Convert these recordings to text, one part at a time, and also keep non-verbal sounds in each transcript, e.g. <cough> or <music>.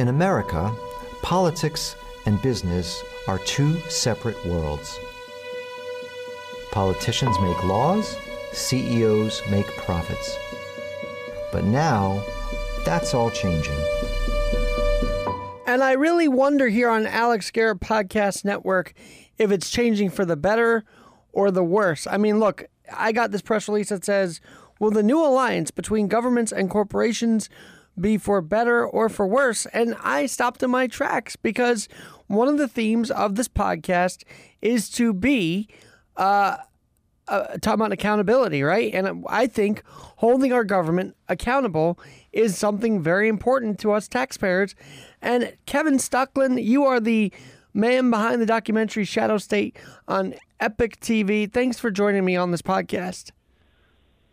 In America, politics and business are two separate worlds. Politicians make laws, CEOs make profits. But now, that's all changing. And I really wonder here on Alex Garrett Podcast Network if it's changing for the better or the worse. I mean, look, I got this press release that says, Will the new alliance between governments and corporations be for better or for worse? And I stopped in my tracks because one of the themes of this podcast is to be uh, uh, talking about accountability, right? And I think holding our government accountable is something very important to us taxpayers. And Kevin Stocklin, you are the man behind the documentary Shadow State on Epoch TV. Thanks for joining me on this podcast.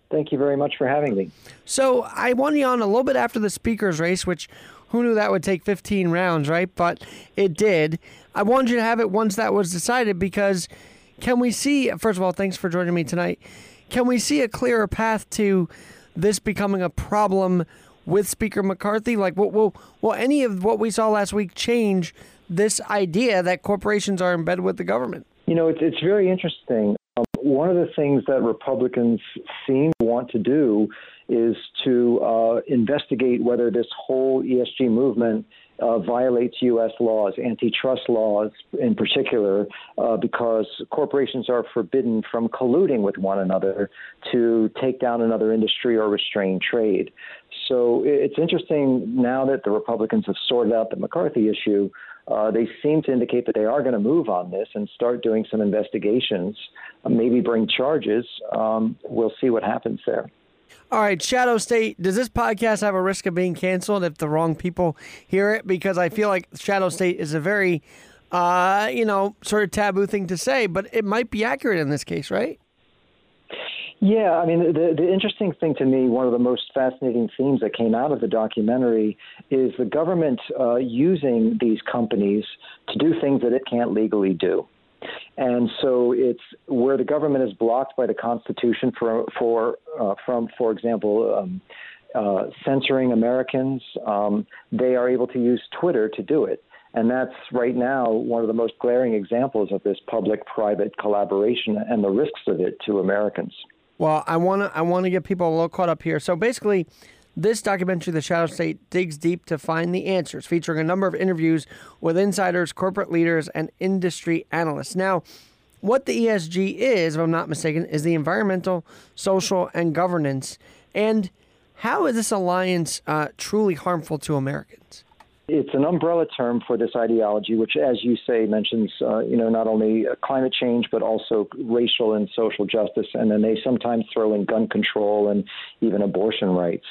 Thank you very much for having me. So I won you on a little bit after the speakers race, which who knew that would take 15 rounds, right? But it did. I wanted you to have it once that was decided because can we see, first of all, thanks for joining me tonight. Can we see a clearer path to this becoming a problem with Speaker McCarthy? Like, will, will, will any of what we saw last week change this idea that corporations are in bed with the government? You know, it's, it's very interesting. One of the things that Republicans seem to want to do is to uh, investigate whether this whole ESG movement uh, violates U.S. laws, antitrust laws in particular, uh, because corporations are forbidden from colluding with one another to take down another industry or restrain trade. So it's interesting now that the Republicans have sorted out the McCarthy issue. Uh, they seem to indicate that they are going to move on this and start doing some investigations, uh, maybe bring charges. Um, we'll see what happens there. All right, Shadow State, does this podcast have a risk of being canceled if the wrong people hear it? Because I feel like Shadow State is a very, uh, you know, sort of taboo thing to say, but it might be accurate in this case, right? Yeah, I mean, the, the interesting thing to me, one of the most fascinating themes that came out of the documentary is the government uh, using these companies to do things that it can't legally do. And so it's where the government is blocked by the Constitution for, for uh, from, for example, um, uh, censoring Americans, um, they are able to use Twitter to do it. And that's right now one of the most glaring examples of this public private collaboration and the risks of it to Americans. Well, I want to I want to get people a little caught up here. So basically, this documentary, The Shadow State, digs deep to find the answers, featuring a number of interviews with insiders, corporate leaders, and industry analysts. Now, what the ESG is, if I'm not mistaken, is the environmental, social, and governance. And how is this alliance uh, truly harmful to Americans? It's an umbrella term for this ideology, which, as you say, mentions uh, you know not only uh, climate change but also racial and social justice, and then they sometimes throw in gun control and even abortion rights.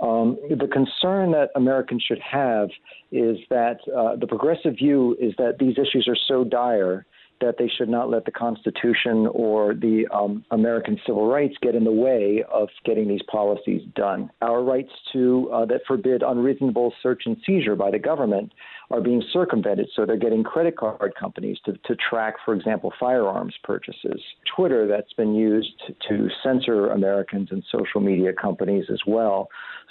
Um, the concern that Americans should have is that uh, the progressive view is that these issues are so dire that they should not let the Constitution or the um, American civil rights get in the way of getting these policies done. Our rights to uh, that forbid unreasonable search and seizure by the government are being circumvented. So they're getting credit card companies to, to track, for example, firearms purchases. Twitter that's been used to censor Americans and social media companies as well.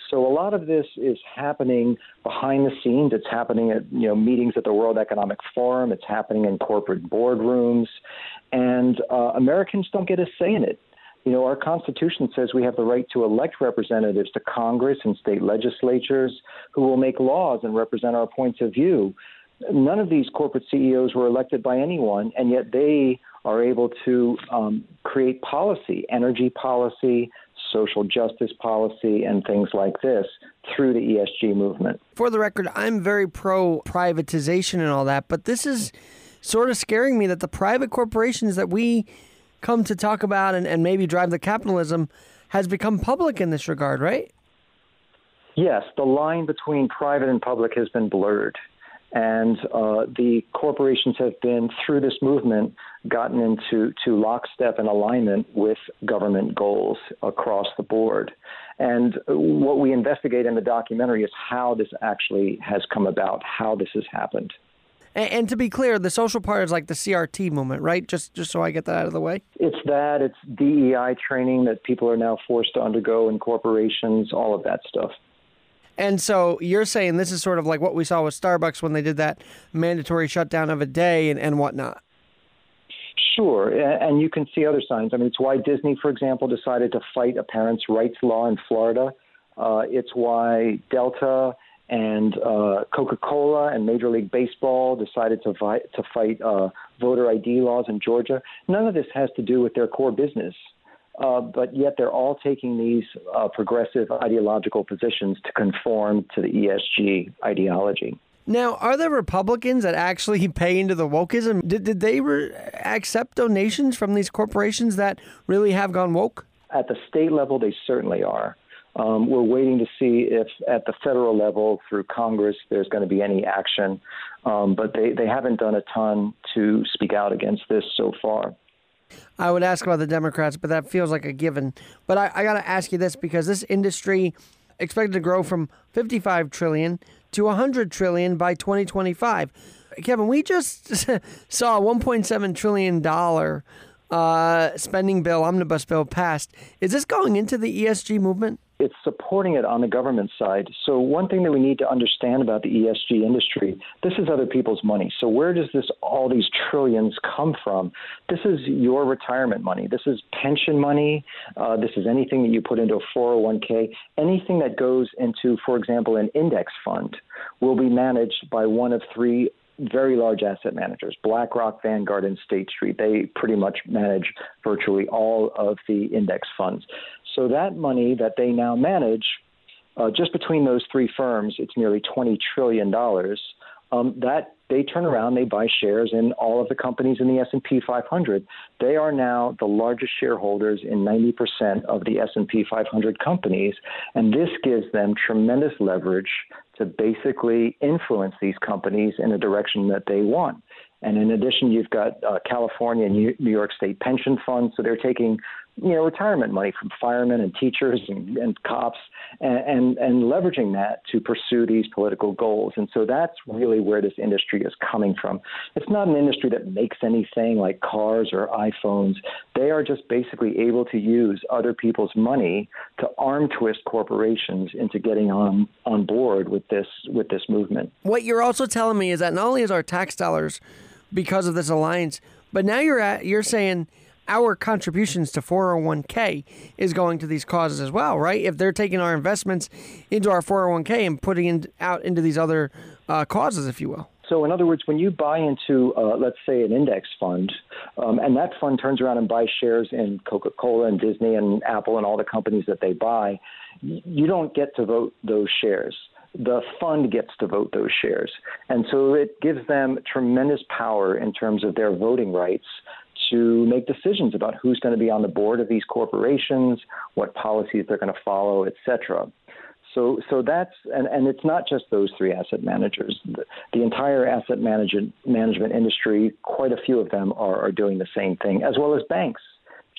So a lot of this is happening behind the scenes. It's happening at you know meetings at the World Economic Forum. It's happening in corporate boardrooms, and uh, Americans don't get a say in it. You know, our Constitution says we have the right to elect representatives to Congress and state legislatures who will make laws and represent our points of view. None of these corporate CEOs were elected by anyone, and yet they are able to um, create policy, energy policy, social justice policy, and things like this through the ESG movement. For the record, I'm very pro privatization and all that, but this is sort of scaring me that the private corporations that we come to talk about and, and maybe drive the capitalism has become public in this regard, right? Yes, the line between private and public has been blurred. And uh, the corporations have been, through this movement, gotten into to lockstep and alignment with government goals across the board. And what we investigate in the documentary is how this actually has come about, how this has happened. And, and, to be clear, the social part is like the CRT movement, right? Just just so I get that out of the way. It's that. It's DEI training that people are now forced to undergo in corporations. All of that stuff. And so you're saying this is sort of like what we saw with Starbucks when they did that mandatory shutdown of a day and, and whatnot. Sure, and you can see other signs. I mean, it's why Disney, for example, decided to fight a parents' rights law in Florida. Uh, it's why Delta and uh, Coca-Cola and Major League Baseball decided to fight to fight uh, voter ID laws in Georgia. None of this has to do with their core business, uh, but yet they're all taking these uh, progressive ideological positions to conform to the ESG ideology. Now, are there Republicans that actually <laughs> pay into the wokeism? Did, did they re- accept donations from these corporations that really have gone woke? At the state level, they certainly are. Um, we're waiting to see if at the federal level through Congress there's going to be any action, um, but they, they haven't done a ton to speak out against this so far. I would ask about the Democrats, but that feels like a given. But I, I got to ask you this because this industry expected to grow from 55 trillion to 100 trillion by 2025. Kevin, we just <laughs> saw a 1.7 trillion dollar uh, spending bill, omnibus bill passed. Is this going into the ESG movement? It's supporting it on the government side. So one thing that we need to understand about the ESG industry, this is other people's money. So where does this all these trillions come from? This is your retirement money. This is pension money. Uh, this is anything that you put into a 401k. Anything that goes into, for example, an index fund will be managed by one of three very large asset managers, BlackRock, Vanguard, and State Street. They pretty much manage virtually all of the index funds. So that money that they now manage, uh, just between those three firms, it's nearly $20 trillion. Um, that they turn around, they buy shares in all of the companies in the S&P 500. They are now the largest shareholders in 90% of the S&P 500 companies, and this gives them tremendous leverage to basically influence these companies in a direction that they want. And in addition, you've got uh, California and New York State pension funds. So they're taking you know, retirement money from firemen and teachers and, and cops and, and, and leveraging that to pursue these political goals. And so that's really where this industry is coming from. It's not an industry that makes anything like cars or iPhones. They are just basically able to use other people's money to arm twist corporations into getting on, on board with this, with this movement. What you're also telling me is that not only is our tax dollars because of this alliance, but now you're at, you're saying – our contributions to 401k is going to these causes as well, right? If they're taking our investments into our 401k and putting it out into these other uh, causes, if you will. So, in other words, when you buy into, uh, let's say, an index fund, um, and that fund turns around and buys shares in Coca Cola and Disney and Apple and all the companies that they buy, you don't get to vote those shares the fund gets to vote those shares. And so it gives them tremendous power in terms of their voting rights to make decisions about who's going to be on the board of these corporations, what policies they're going to follow, et cetera. So, so that's and, and it's not just those three asset managers. The, the entire asset management management industry, quite a few of them are, are doing the same thing, as well as banks.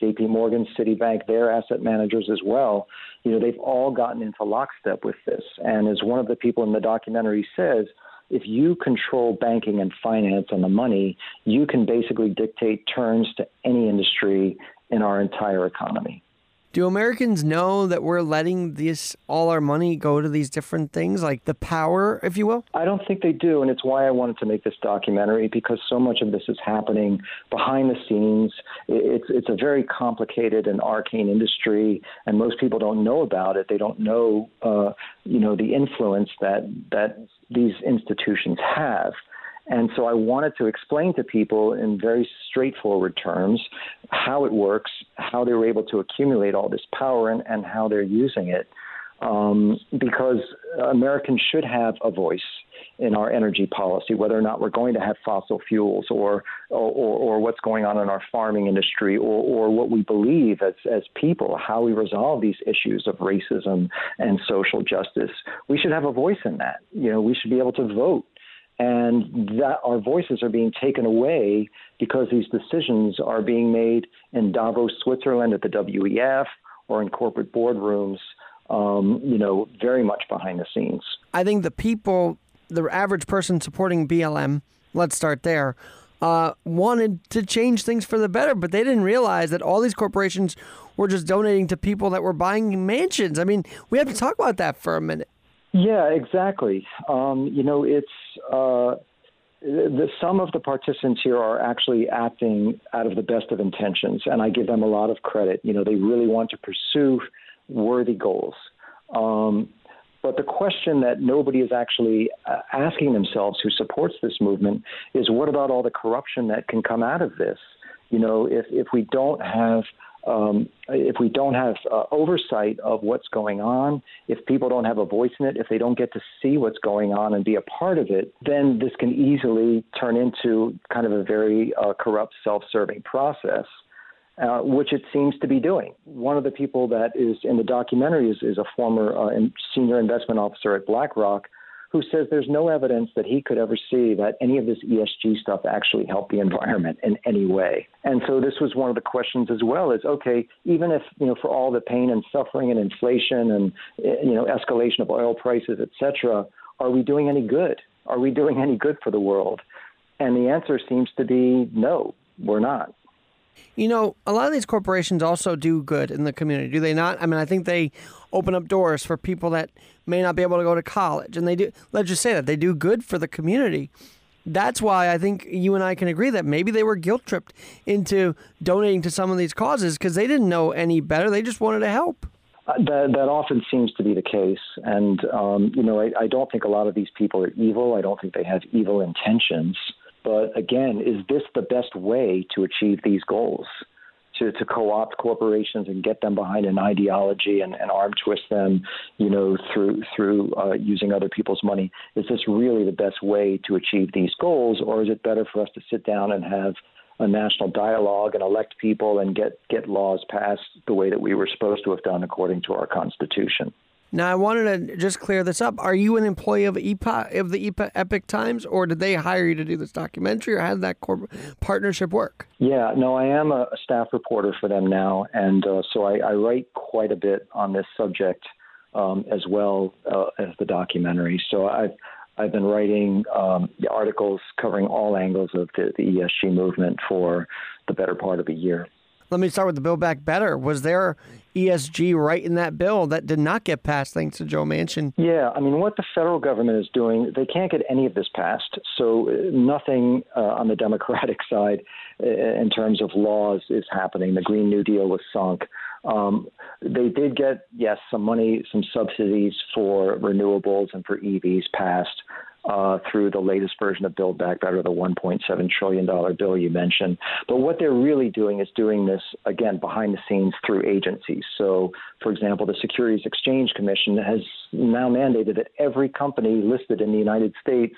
J.P. Morgan, Citibank, their asset managers as well. You know, they've all gotten into lockstep with this. And as one of the people in the documentary says, if you control banking and finance and the money, you can basically dictate terms to any industry in our entire economy. Do Americans know that we're letting this all our money go to these different things, like the power, if you will? I don't think they do, and it's why I wanted to make this documentary because so much of this is happening behind the scenes. It's it's a very complicated and arcane industry, and most people don't know about it. They don't know, uh, you know, the influence that that these institutions have. And so I wanted to explain to people in very straightforward terms how it works, how they were able to accumulate all this power, and, and how they're using it. Um, because Americans should have a voice in our energy policy, whether or not we're going to have fossil fuels or, or, or what's going on in our farming industry or, or what we believe as, as people, how we resolve these issues of racism and social justice. We should have a voice in that. You know, we should be able to vote and that our voices are being taken away because these decisions are being made in Davos, Switzerland, at the WEF, or in corporate boardrooms. Um, you know, very much behind the scenes. I think the people, the average person supporting BLM, let's start there, uh, wanted to change things for the better, but they didn't realize that all these corporations were just donating to people that were buying mansions. I mean, we have to talk about that for a minute. Yeah, exactly. Um, you know, it's uh, the, some of the participants here are actually acting out of the best of intentions, and I give them a lot of credit. You know, they really want to pursue worthy goals. Um, but the question that nobody is actually uh, asking themselves who supports this movement is what about all the corruption that can come out of this? You know, if, if we don't have um, if we don't have uh, oversight of what's going on, if people don't have a voice in it, if they don't get to see what's going on and be a part of it, then this can easily turn into kind of a very uh, corrupt, self serving process. Uh, which it seems to be doing. One of the people that is in the documentary is, is a former uh, senior investment officer at BlackRock who says there's no evidence that he could ever see that any of this ESG stuff actually helped the environment in any way. And so this was one of the questions as well is okay, even if, you know, for all the pain and suffering and inflation and, you know, escalation of oil prices, et cetera, are we doing any good? Are we doing any good for the world? And the answer seems to be no, we're not. You know, a lot of these corporations also do good in the community, do they not? I mean, I think they open up doors for people that may not be able to go to college, and they do. Let's just say that they do good for the community. That's why I think you and I can agree that maybe they were guilt tripped into donating to some of these causes because they didn't know any better. They just wanted to help. Uh, that, that often seems to be the case. And, um, you know, I, I don't think a lot of these people are evil. I don't think they have evil intentions. But again, is this the best way to achieve these goals? To, to co-opt corporations and get them behind an ideology and, and arm twist them, you know, through through uh, using other people's money. Is this really the best way to achieve these goals, or is it better for us to sit down and have a national dialogue and elect people and get get laws passed the way that we were supposed to have done according to our constitution? Now, I wanted to just clear this up. Are you an employee of EPA, of the EPA, Epoch Times, or did they hire you to do this documentary, or how did that corp- partnership work? Yeah, no, I am a, staff reporter for them now, and uh, so I, I, write quite a bit on this subject um, as well uh, as the documentary. So I've I've been writing um, articles covering all angles of the, the ESG movement for the better part of a year. Let me start with the Build Back Better. Was there ESG right in that bill that did not get passed thanks to Joe Manchin? Yeah, I mean, what the federal government is doing, they can't get any of this passed. So uh, nothing uh, on the Democratic <laughs> side uh, in terms of laws is happening. The Green New Deal was sunk. Um, they did get, yes, some money, some subsidies for renewables and for EVs passed uh, through the latest version of Build Back Better, the $1.7 trillion bill you mentioned. But what they're really doing is doing this, again, behind the scenes through agencies. So, for example, the Securities Exchange Commission has now mandated that every company listed in the United States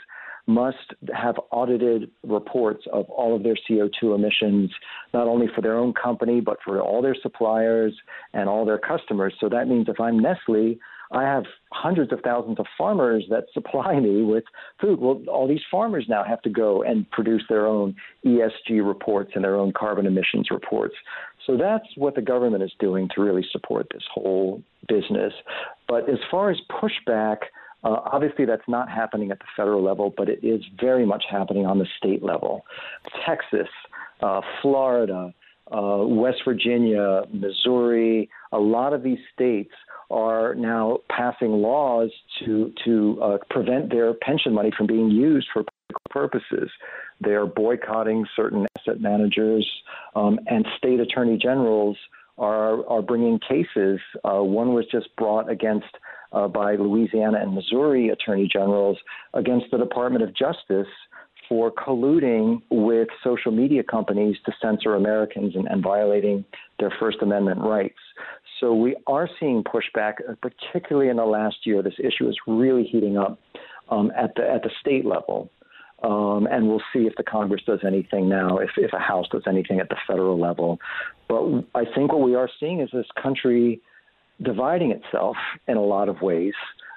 must have audited reports of all of their CO2 emissions, not only for their own company, but for all their suppliers and all their customers. So that means if I'm Nestle, I have hundreds of thousands of farmers that supply <laughs> me with food. Well, all these farmers now have to go and produce their own ESG reports and their own carbon emissions reports. So that's what the government is doing to really support this whole business. But as far as pushback, uh, obviously, that's not happening at the federal level, but it is very much happening on the state level. Texas, uh, Florida, uh, West Virginia, Missouri, a lot of these states are now passing laws to to uh, prevent their pension money from being used for political purposes. They are boycotting certain asset managers, um, and state attorney generals are are bringing cases. Uh, one was just brought against uh, by Louisiana and Missouri attorney generals against the Department of Justice for colluding with social media companies to censor Americans and, and violating their First Amendment rights. So we are seeing pushback, uh, particularly in the last year. This issue is really heating up um, at the at the state level. Um, and we'll see if the Congress does anything now, if, if a House does anything at the federal level. But I think what we are seeing is this country dividing itself in a lot of ways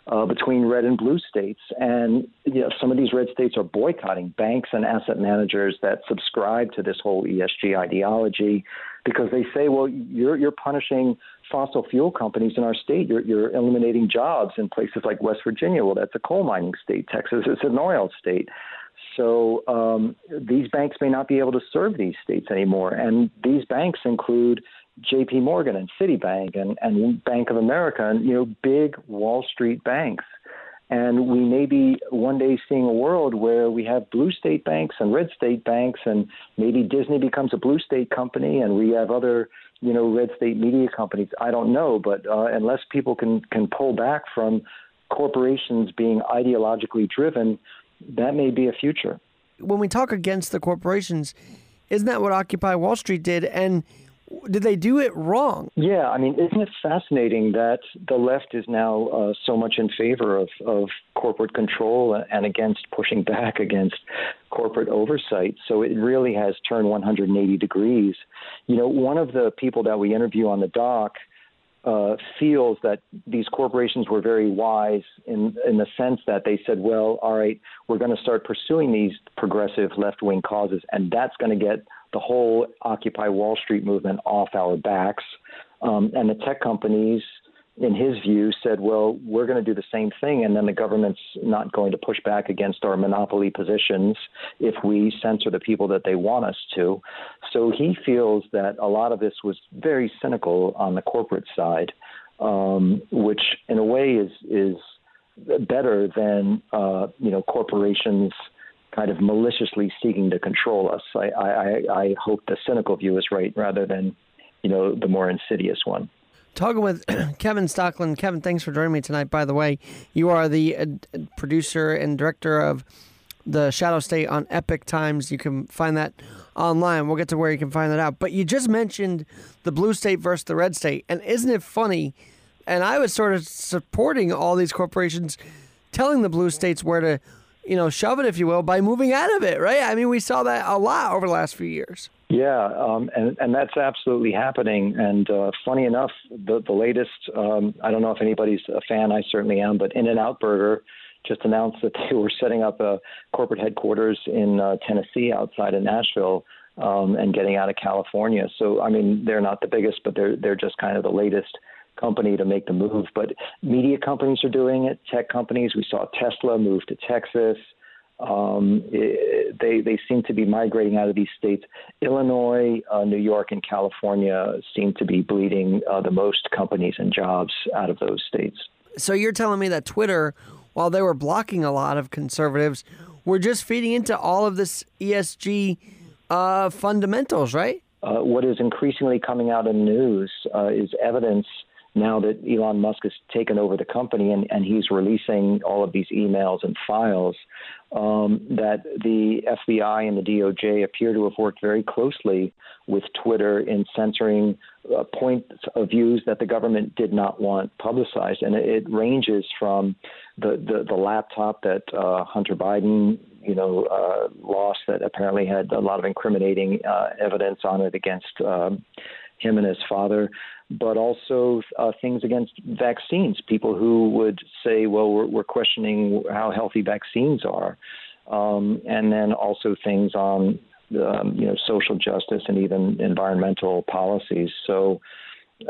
uh, between red and blue states. And you know, some of these red states are boycotting banks and asset managers that subscribe to this whole ESG ideology because they say, well, you're, you're punishing fossil fuel companies in our state. You're, you're eliminating jobs in places like West Virginia. Well, that's a coal mining state. Texas is an oil state. So um, these banks may not be able to serve these states anymore. And these banks include J.P. Morgan and Citibank and, and Bank of America and you know big Wall Street banks. And we may be one day seeing a world where we have blue state banks and red state banks, and maybe Disney becomes a blue state company, and we have other, you know, red state media companies. I don't know, but uh, unless people can can pull back from corporations being ideologically driven, that may be a future. When we talk against the corporations, isn't that what Occupy Wall Street did? And did they do it wrong? Yeah, I mean, isn't it fascinating that the left is now uh, so much in favor of, of corporate control and against pushing back against corporate oversight? So it really has turned 180 degrees. You know, one of the people that we interview on the doc uh, feels that these corporations were very wise in in the sense that they said, well, all right, we're going to start pursuing these progressive left wing causes, and that's going to get the whole Occupy Wall Street movement off our backs. Um, and the tech companies in his view, said, well, we're going to do the same thing, and then the government's not going to push back against our monopoly positions if we censor the people that they want us to. So he feels that a lot of this was very cynical on the corporate side, um, which in a way is is better than uh, you know corporations kind of maliciously seeking to control us. I, I, I hope the cynical view is right rather than you know the more insidious one talking with <clears throat> Kevin Stocklin. Kevin, thanks for joining me tonight. By the way, you are the uh, producer and director of the Shadow State on Epoch Times. You can find that online. We'll get to where you can find that out. But you just mentioned the blue state versus the red state, and isn't it funny? And I was sort of supporting all these corporations telling the blue states where to, you know, shove it, if you will, by moving out of it, right? I mean, we saw that a lot over the last few years. Yeah, um, and and that's absolutely happening. And uh, funny enough, the the latest um, I don't know if anybody's a fan. I certainly am. But In and Out Burger just announced that they were setting up a corporate headquarters in uh, Tennessee, outside of Nashville, um, and getting out of California. So I mean, they're not the biggest, but they're they're just kind of the latest company to make the move. But media companies are doing it. Tech companies. We saw Tesla move to Texas. Um, it, they they seem to be migrating out of these states. Illinois, uh, New York, and California seem to be bleeding uh, the most companies and jobs out of those states. So you're telling me that Twitter, while they were blocking a lot of conservatives, were just feeding into all of this ESG uh, fundamentals, right? Uh, what is increasingly coming out in the news uh, is evidence now that Elon Musk has taken over the company and, and he's releasing all of these emails and files, um, that the FBI and the DOJ appear to have worked very closely with Twitter in censoring uh, points of views that the government did not want publicized. And it, it ranges from the, the, the laptop that uh, Hunter Biden you know, uh, lost that apparently had a lot of incriminating uh, evidence on it against um, him and his father, but also uh, things against vaccines. People who would say, well, we're, we're questioning how healthy vaccines are. Um, and then also things on, um, you know, social justice and even environmental policies. So,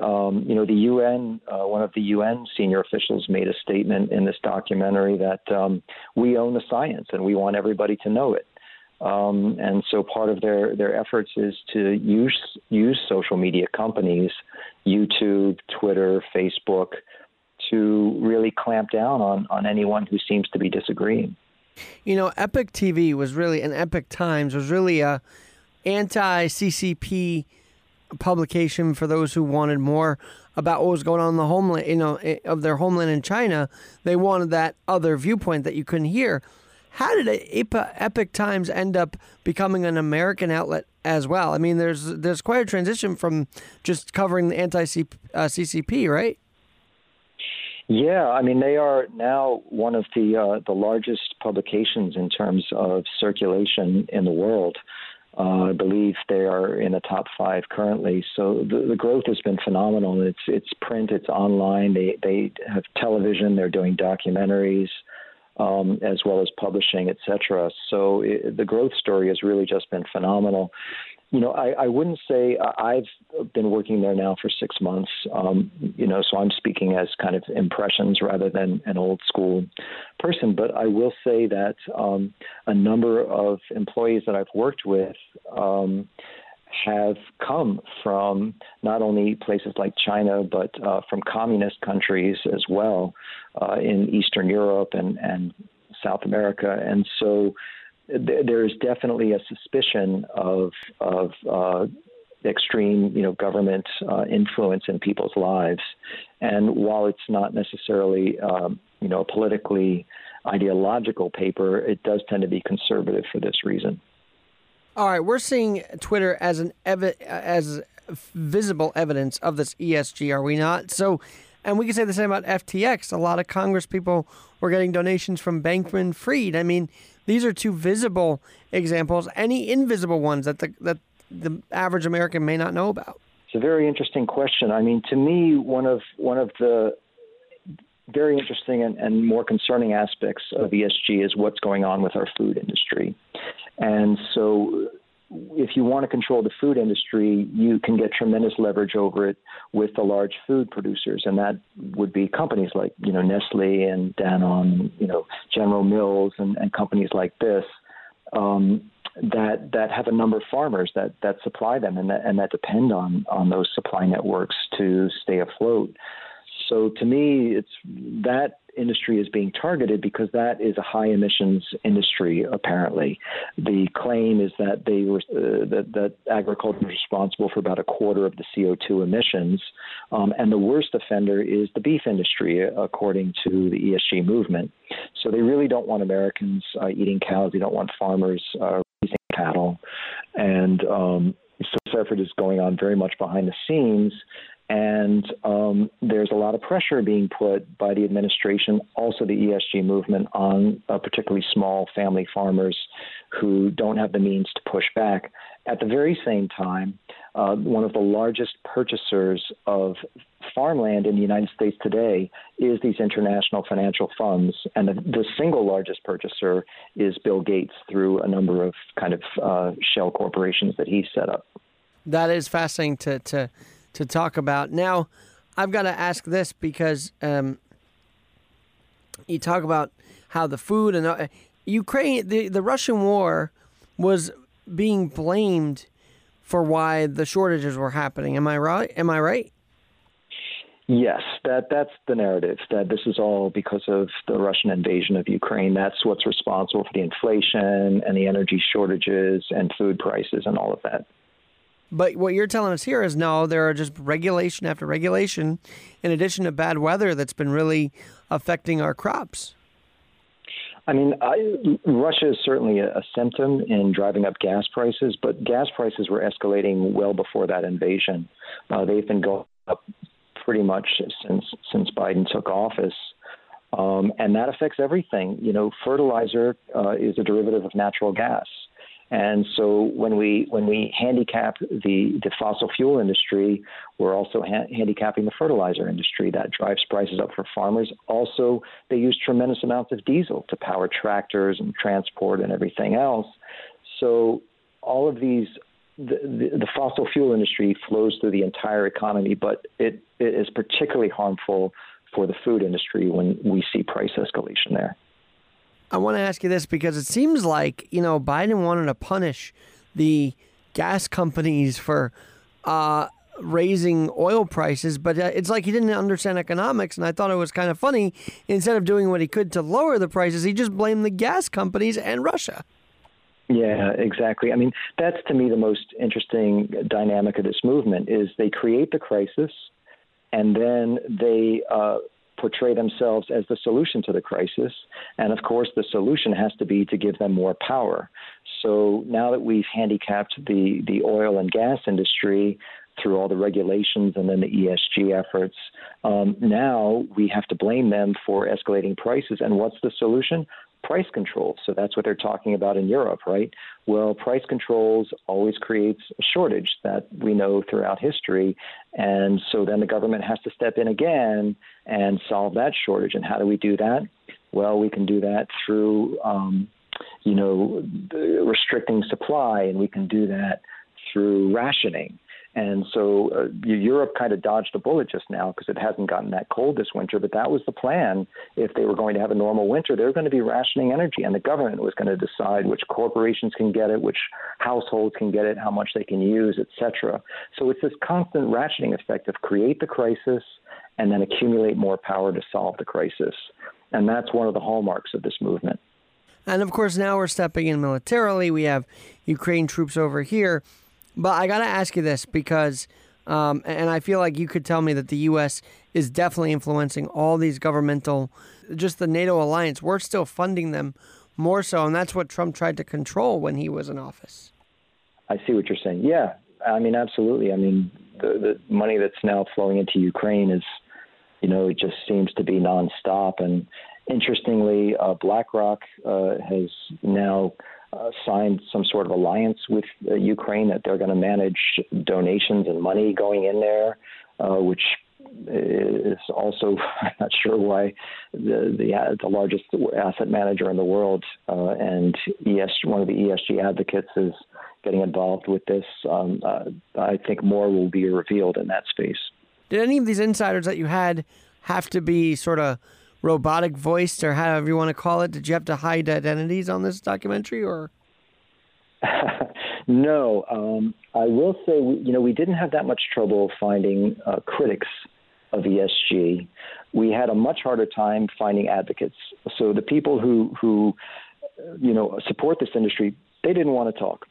um, you know, the UN, uh, one of the UN senior officials made a statement in this documentary that um, we own the science and we want everybody to know it. Um, and so part of their, their efforts is to use use social media companies, YouTube, Twitter, Facebook, to really clamp down on, on anyone who seems to be disagreeing. You know, Epoch TV was really, and Epoch Times was really a anti CCP publication for those who wanted more about what was going on in the homeland, you know, of their homeland in China. They wanted that other viewpoint that you couldn't hear. How did Epoch Times end up becoming an American outlet as well? I mean, there's there's quite a transition from just covering the anti CCP, right? Yeah, I mean they are now one of the uh, the largest publications in terms of circulation in the world. Uh, I believe they are in the top five currently. So the, the growth has been phenomenal. It's it's print, it's online. They they have television. They're doing documentaries um, as well as publishing, et cetera. So it, the growth story has really just been phenomenal. You know, I, I wouldn't say I've been working there now for six months. Um, you know, so I'm speaking as kind of impressions rather than an old school person. But I will say that um, a number of employees that I've worked with um, have come from not only places like China, but uh, from communist countries as well uh, in Eastern Europe and, and South America. And so th- there is definitely a suspicion of, of uh, extreme, you know, government uh, influence in people's lives. And while it's not necessarily, um, you know, a politically ideological paper, it does tend to be conservative for this reason. All right, we're seeing Twitter as an evi- uh, as visible evidence of this ESG, are we not? So, and we can say the same about FTX. A lot of Congress people were getting donations from Bankman Fried. I mean, these are two visible examples. Any invisible ones that the that the average American may not know about? It's a very interesting question. I mean, to me, one of one of the very interesting and, and, more concerning aspects of ESG is what's going on with our food industry. And so, if you want to control the food industry, you can get tremendous leverage over it with the large food producers, and that would be companies like you know Nestle and Danone, you know General Mills, and, and companies like this. Um, that that have a number of farmers that that supply them and that and that depend on on those supply networks to stay afloat. So to me, it's that industry is being targeted because that is a high emissions industry. Apparently, the claim is that they were uh, that that agriculture is responsible for about a quarter of the CO2 emissions, um, and the worst offender is the beef industry, according to the ESG movement. So they really don't want Americans uh, eating cows. They don't want farmers uh, raising cattle, and um, so this effort is going on very much behind the scenes. And um, there's a lot of pressure being put by the administration, also the ESG movement, on uh, particularly small family farmers who don't have the means to push back. At the very same time, uh, one of the largest purchasers of farmland in the United States today is these international financial funds, and the, the single largest purchaser is Bill Gates through a number of kind of uh, shell corporations that he set up. That is fascinating to to to talk about. Now, I've got to ask this because um, you talk about how the food and uh, Ukraine, the, the Russian war was being blamed for why the shortages were happening. Am I right? Am I right? Yes, that that's the narrative. That this is all because of the Russian invasion of Ukraine. That's what's responsible for the inflation and the energy shortages and food prices and all of that. But what you're telling us here is no, there are just regulation after regulation, in addition to bad weather that's been really affecting our crops. I mean, I, Russia is certainly a, symptom in driving up gas prices, but gas prices were escalating well before that invasion. Uh, they've been going up pretty much since since Biden took office. Um, and that affects everything. You know, fertilizer uh, is a derivative of natural gas. And so when we when we handicap the the fossil fuel industry, we're also ha- handicapping the fertilizer industry. That drives prices up for farmers. Also, they use tremendous amounts of diesel to power tractors and transport and everything else. So all of these the, the, the, fossil fuel industry flows through the entire economy, but it, it is particularly harmful for the food industry when we see price escalation there. I want to ask you this because it seems like you know Biden wanted to punish the gas companies for uh, raising oil prices, but uh, it's like he didn't understand economics, and I thought it was kind of funny. Instead of doing what he could to lower the prices, he just blamed the gas companies and Russia. Yeah, exactly. I mean, that's to me the most interesting dynamic of this movement is they create the crisis, and then they uh, portray themselves as the solution to the crisis. And of course, the solution has to be to give them more power. So now that we've handicapped the, the oil and gas industry through all the regulations and then the ESG efforts, um, now we have to blame them for escalating prices. And what's the solution? Price controls. So that's what they're talking about in Europe, right? Well, price controls always creates a shortage that we know throughout history. And so then the government has to step in again and solve that shortage. And how do we do that? Well, we can do that through, um, you know, restricting supply, and we can do that through rationing. And so uh, Europe kind of dodged a bullet just now because it hasn't gotten that cold this winter. But that was the plan. If they were going to have a normal winter, they were going to be rationing energy, and the government was going to decide which corporations can get it, which households can get it, how much they can use, etc. So it's this constant ratcheting effect of create the crisis and then accumulate more power to solve the crisis. And that's one of the hallmarks of this movement. And of course, now we're stepping in militarily. We have Ukraine troops over here. But I got to ask you this because, um, and I feel like you could tell me that the U.S. is definitely influencing all these governmental, just the NATO alliance. We're still funding them more so, and that's what Trump tried to control when he was in office. I see what you're saying. Yeah, I mean, absolutely. I mean, the, the money that's now flowing into Ukraine is, you know, it just seems to be nonstop. And interestingly, uh, BlackRock uh, has now uh, signed some sort of alliance with uh, Ukraine that they're going to manage donations and money going in there, uh, which is also <laughs> I'm not sure why the the, uh, the largest asset manager in the world uh, and ES one of the ESG advocates is getting involved with this. Um, uh, I think more will be revealed in that space. Did any of these insiders that you had have to be sort of robotic voiced or however you want to call it? Did you have to hide identities on this documentary or? <laughs> no, um, I will say you know we didn't have that much trouble finding uh, critics of ESG. We had a much harder time finding advocates. So the people who who you know support this industry, they didn't want to talk.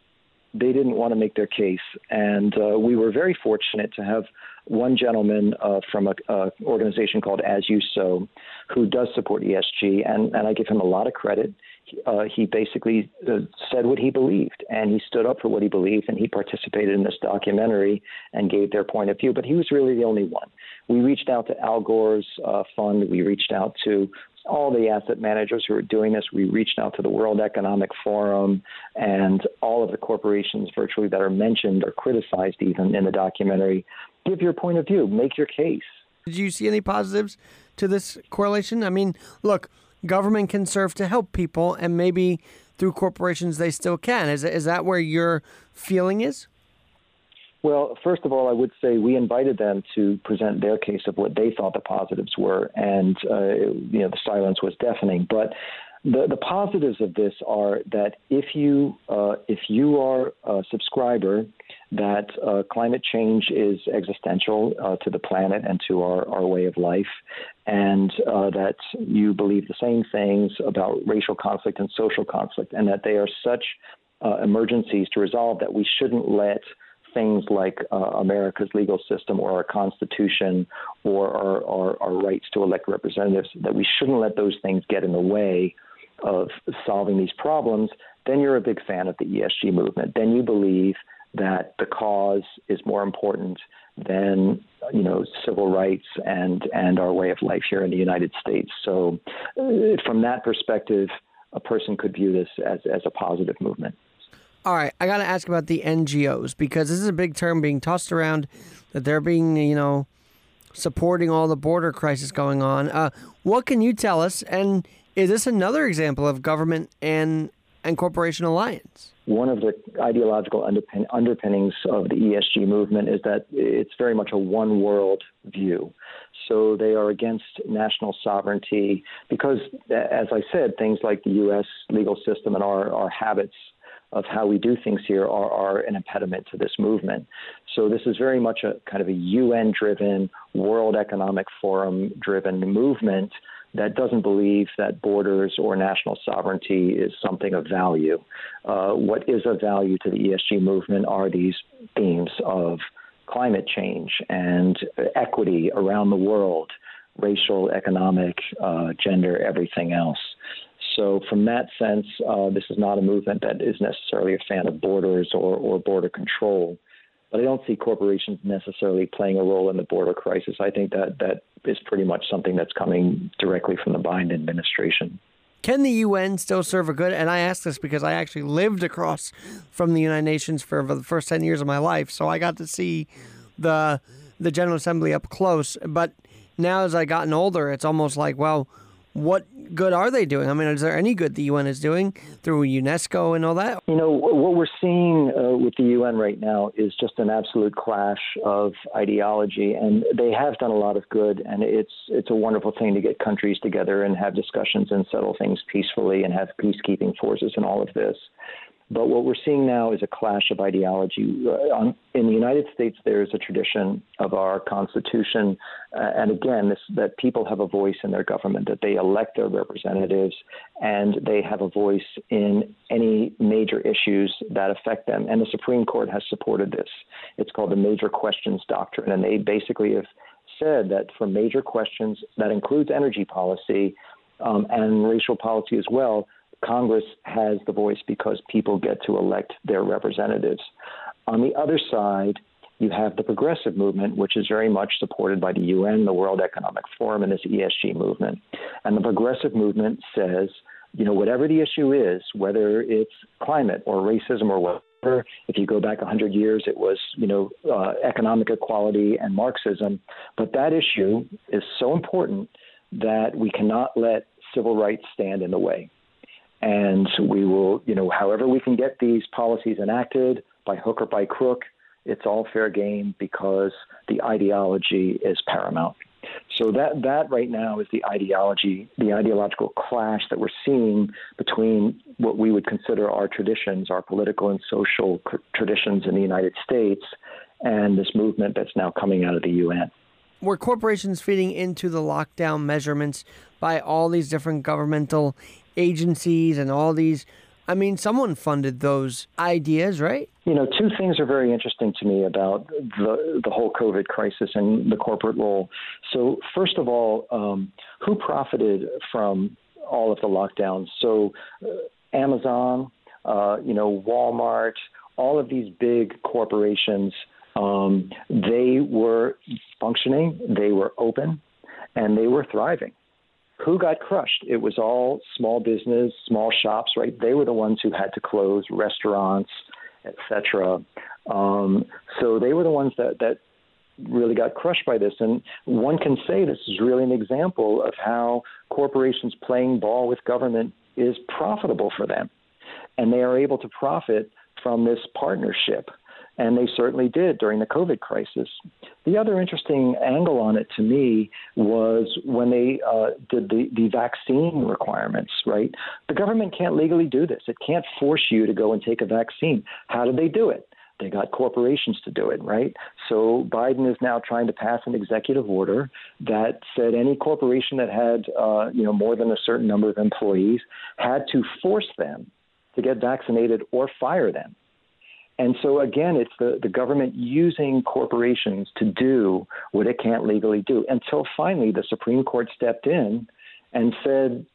They didn't want to make their case, and uh, we were very fortunate to have one gentleman uh, from an organization called As You Sow, who does support ESG, and, and I give him a lot of credit. Uh, he basically uh, said what he believed, and he stood up for what he believed, and he participated in this documentary and gave their point of view. But he was really the only one. We reached out to Al Gore's uh, fund. We reached out to all the asset managers who are doing this. We reached out to the World Economic Forum and all of the corporations virtually that are mentioned or criticized even in the documentary. Give your point of view, make your case. Did you see any positives to this correlation? I mean, look, government can serve to help people, and maybe through corporations they still can. Is, is that where your feeling is? Well, first of all, I would say we invited them to present their case of what they thought the positives were, and uh, you know the silence was deafening. But the, the positives of this are that if you uh, if you are a subscriber that uh, climate change is existential uh, to the planet and to our, our way of life, and uh, that you believe the same things about racial conflict and social conflict, and that they are such uh, emergencies to resolve that we shouldn't let things like uh, America's legal system or our Constitution or our, our, our, rights to elect representatives, that we shouldn't let those things get in the way of solving these problems, then you're a big fan of the ESG movement. Then you believe that the cause is more important than you know civil rights and and our way of life here in the United States. So, uh, from that perspective, a person could view this as as a positive movement. All right, I got to ask about the NGOs because this is a big term being tossed around that they're being, you know, supporting all the border crisis going on. Uh, what can you tell us? And is this another example of government and and corporation alliance? One of the ideological underpin- underpinnings of the ESG movement is that it's very much a one world view. So they are against national sovereignty because, as I said, things like the U.S. legal system and our, our habits of how we do things here are, are an impediment to this movement. So this is very much a kind of a UN driven, World Economic Forum driven movement that doesn't believe that borders or national sovereignty is something of value. Uh, what is of value to the ESG movement are these themes of climate change and equity around the world, racial, economic, uh, gender, everything else. So, from that sense, uh, this is not a movement that is necessarily a fan of borders or, or border control. But I don't see corporations necessarily playing a role in the border crisis. I think that that is pretty much something that's coming directly from the Biden administration. Can the UN still serve a good? And I ask this because I actually lived across from the United Nations for the first ten years of my life, so I got to see the the General Assembly up close. But now, as I gotten older, it's almost like, well, what good are they doing? I mean, is there any good the UN is doing through UNESCO and all that? You know, what we're seeing uh, with the UN right now is just an absolute clash of ideology, and they have done a lot of good, and it's it's a wonderful thing to get countries together and have discussions and settle things peacefully and have peacekeeping forces and all of this. But what we're seeing now is a clash of ideology. Uh, in the United States, there is a tradition of our Constitution, uh, and again, this, that people have a voice in their government, that they elect their representatives, and they have a voice in any major issues that affect them. And the Supreme Court has supported this. It's called the Major Questions Doctrine, and they basically have said that for major questions, that includes energy policy um, and racial policy as well, Congress has the voice because people get to elect their representatives. On the other side, you have the progressive movement, which is very much supported by the UN, the World Economic Forum, and this ESG movement. And the progressive movement says, you know, whatever the issue is, whether it's climate or racism or whatever, if you go back 100 years, it was, you know, uh, economic equality and Marxism. But that issue is so important that we cannot let civil rights stand in the way. And we will, you know, however we can get these policies enacted by hook or by crook, it's all fair game because the ideology is paramount. So that that right now is the ideology, the ideological clash that we're seeing between what we would consider our traditions, our political and social traditions in the United States, and this movement that's now coming out of the UN. Were corporations feeding into the lockdown measurements by all these different governmental agencies and all these. I mean, someone funded those ideas, right? You know, two things are very interesting to me about the the whole COVID crisis and the corporate role. So, first of all, um, who profited from all of the lockdowns? So, uh, Amazon, uh, you know, Walmart, all of these big corporations, um, they were functioning, they were open, and they were thriving who got crushed? It was all small business, small shops, right? They were the ones who had to close, restaurants, etc. Um, so they were the ones that that really got crushed by this. And one can say this is really an example of how corporations playing ball with government is profitable for them, and they are able to profit from this partnership and they certainly did during the COVID crisis. The other interesting angle on it to me was when they uh, did the, the vaccine requirements, right? The government can't legally do this. It can't force you to go and take a vaccine. How did they do it? They got corporations to do it, right? So Biden is now trying to pass an executive order that said any corporation that had, uh, you know, more than a certain number of employees had to force them to get vaccinated or fire them. And so again, it's the, the government using corporations to do what it can't legally do until finally the Supreme Court stepped in and said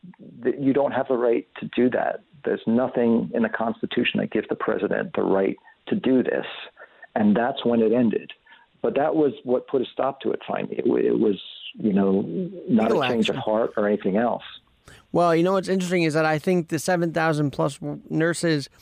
that you don't have the right to do that. There's nothing in the Constitution that gives the president the right to do this. And that's when it ended. But that was what put a stop to it finally. It, it was, you know, not Legal a change action. of heart or anything else. Well, you know what's interesting is that I think the 7,000 plus nurses –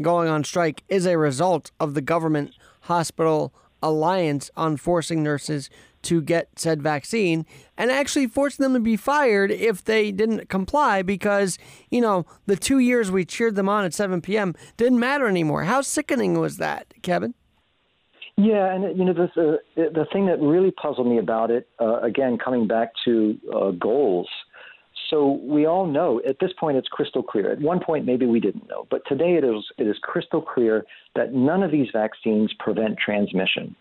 going on strike is a result of the government hospital alliance on forcing nurses to get said vaccine and actually forcing them to be fired if they didn't comply because, you know, the two years we cheered them on at 7 p.m. didn't matter anymore. How sickening was that, Kevin? Yeah, and you know the the thing that really puzzled me about it, uh, again coming back to uh, goals, so we all know at this point it's crystal clear. At one point, maybe we didn't know, but today it is, it is crystal clear that none of these vaccines prevent transmission.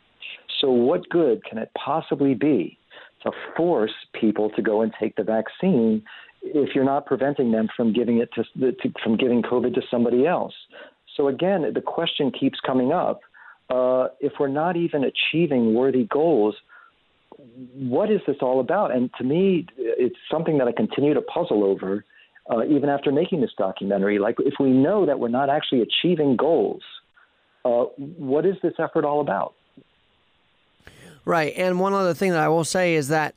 So, what good can it possibly be to force people to go and take the vaccine if you're not preventing them from giving it to, to from giving COVID to somebody else? So again, the question keeps coming up: uh, if we're not even achieving worthy goals, what is this all about? And to me, it's something that I continue to puzzle over, uh, even after making this documentary. Like, if we know that we're not actually achieving goals, uh, what is this effort all about? Right. And one other thing that I will say is that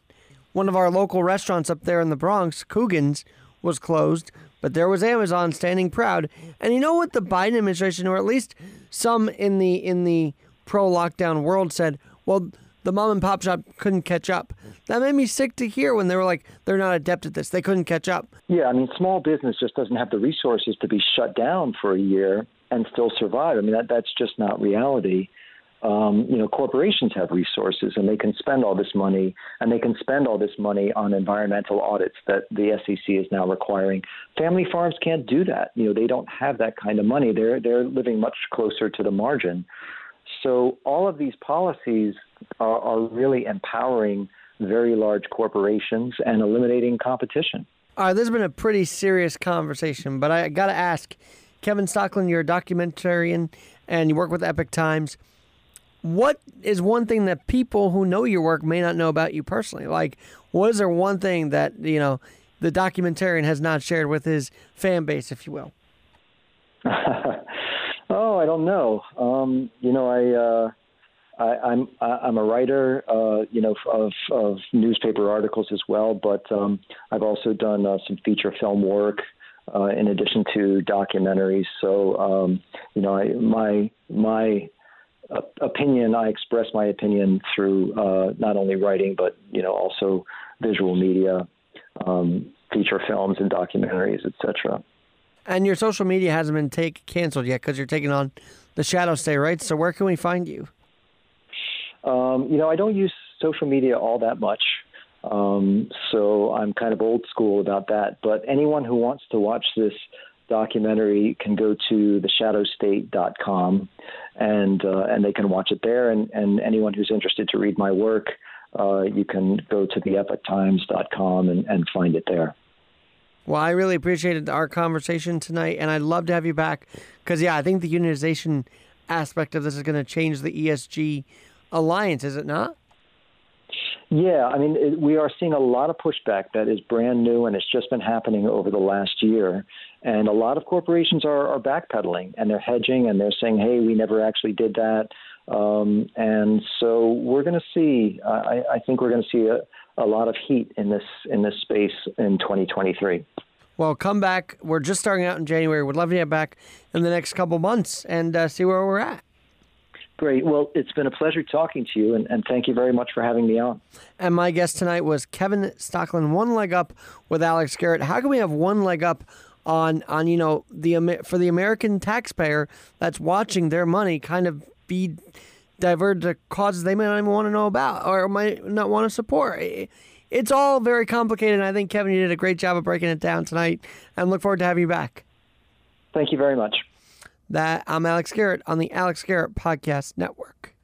one of our local restaurants up there in the Bronx, Coogan's, was closed, but there was Amazon standing proud. And you know what the Biden administration, or at least some in the in the pro lockdown world, said? Well, the mom and pop shop couldn't catch up. That made me sick to hear when they were like, they're not adept at this. They couldn't catch up. Yeah, I mean, small business just doesn't have the resources to be shut down for a year and still survive. I mean, that, that's just not reality. Um, you know, corporations have resources and they can spend all this money and they can spend all this money on environmental audits that the SEC is now requiring. Family farms can't do that. You know, they don't have that kind of money. They're they're living much closer to the margin. So all of these policies are, are really empowering very large corporations and eliminating competition. All right, this has been a pretty serious conversation, but I got to ask, Kevin Stocklin, you're a documentarian and you work with Epoch Times what is one thing that people who know your work may not know about you personally? Like, what is there one thing that, you know, the documentarian has not shared with his fan base, if you will? <laughs> oh, I don't know. Um, you know, I, uh, I, I'm I'm a writer, uh, you know, of of newspaper articles as well, but um, I've also done uh, some feature film work uh, in addition to documentaries. So, um, you know, I, my my opinion, I express my opinion through uh, not only writing but you know also visual media, um, feature films and documentaries, etc. And your social media hasn't been take canceled yet because you're taking on the Shadow State, right? So where can we find you? Um, you know, I don't use social media all that much. Um, so I'm kind of old school about that. But anyone who wants to watch this documentary can go to theshadowstate.com and uh, and they can watch it there. And, and anyone who's interested to read my work, uh, you can go to theepochtimes.com and, and find it there. Well, I really appreciated our conversation tonight, and I'd love to have you back because, yeah, I think the unionization aspect of this is going to change the ESG alliance, is it not? Yeah, I mean, it, we are seeing a lot of pushback that is brand new, and it's just been happening over the last year. And a lot of corporations are, are backpedaling and they're hedging and they're saying, hey, we never actually did that. Um, and so we're going to see, I, I think we're going to see a, a lot of heat in this, in this space in 2023. Well, come back. We're just starting out in January. We'd love to get back in the next couple months and uh, see where we're at. Great. Well, it's been a pleasure talking to you, and, and, thank you very much for having me on. And my guest tonight was Kevin Stocklin, one leg up with Alex Garrett. How can we have one leg up on on you know the for the American taxpayer that's watching their money kind of be diverted to causes they might not even want to know about or might not want to support. It's all very complicated, and I think Kevin, you did a great job of breaking it down tonight. And look forward to having you back. Thank you very much. That I'm Alex Garrett on the Alex Garrett Podcast Network.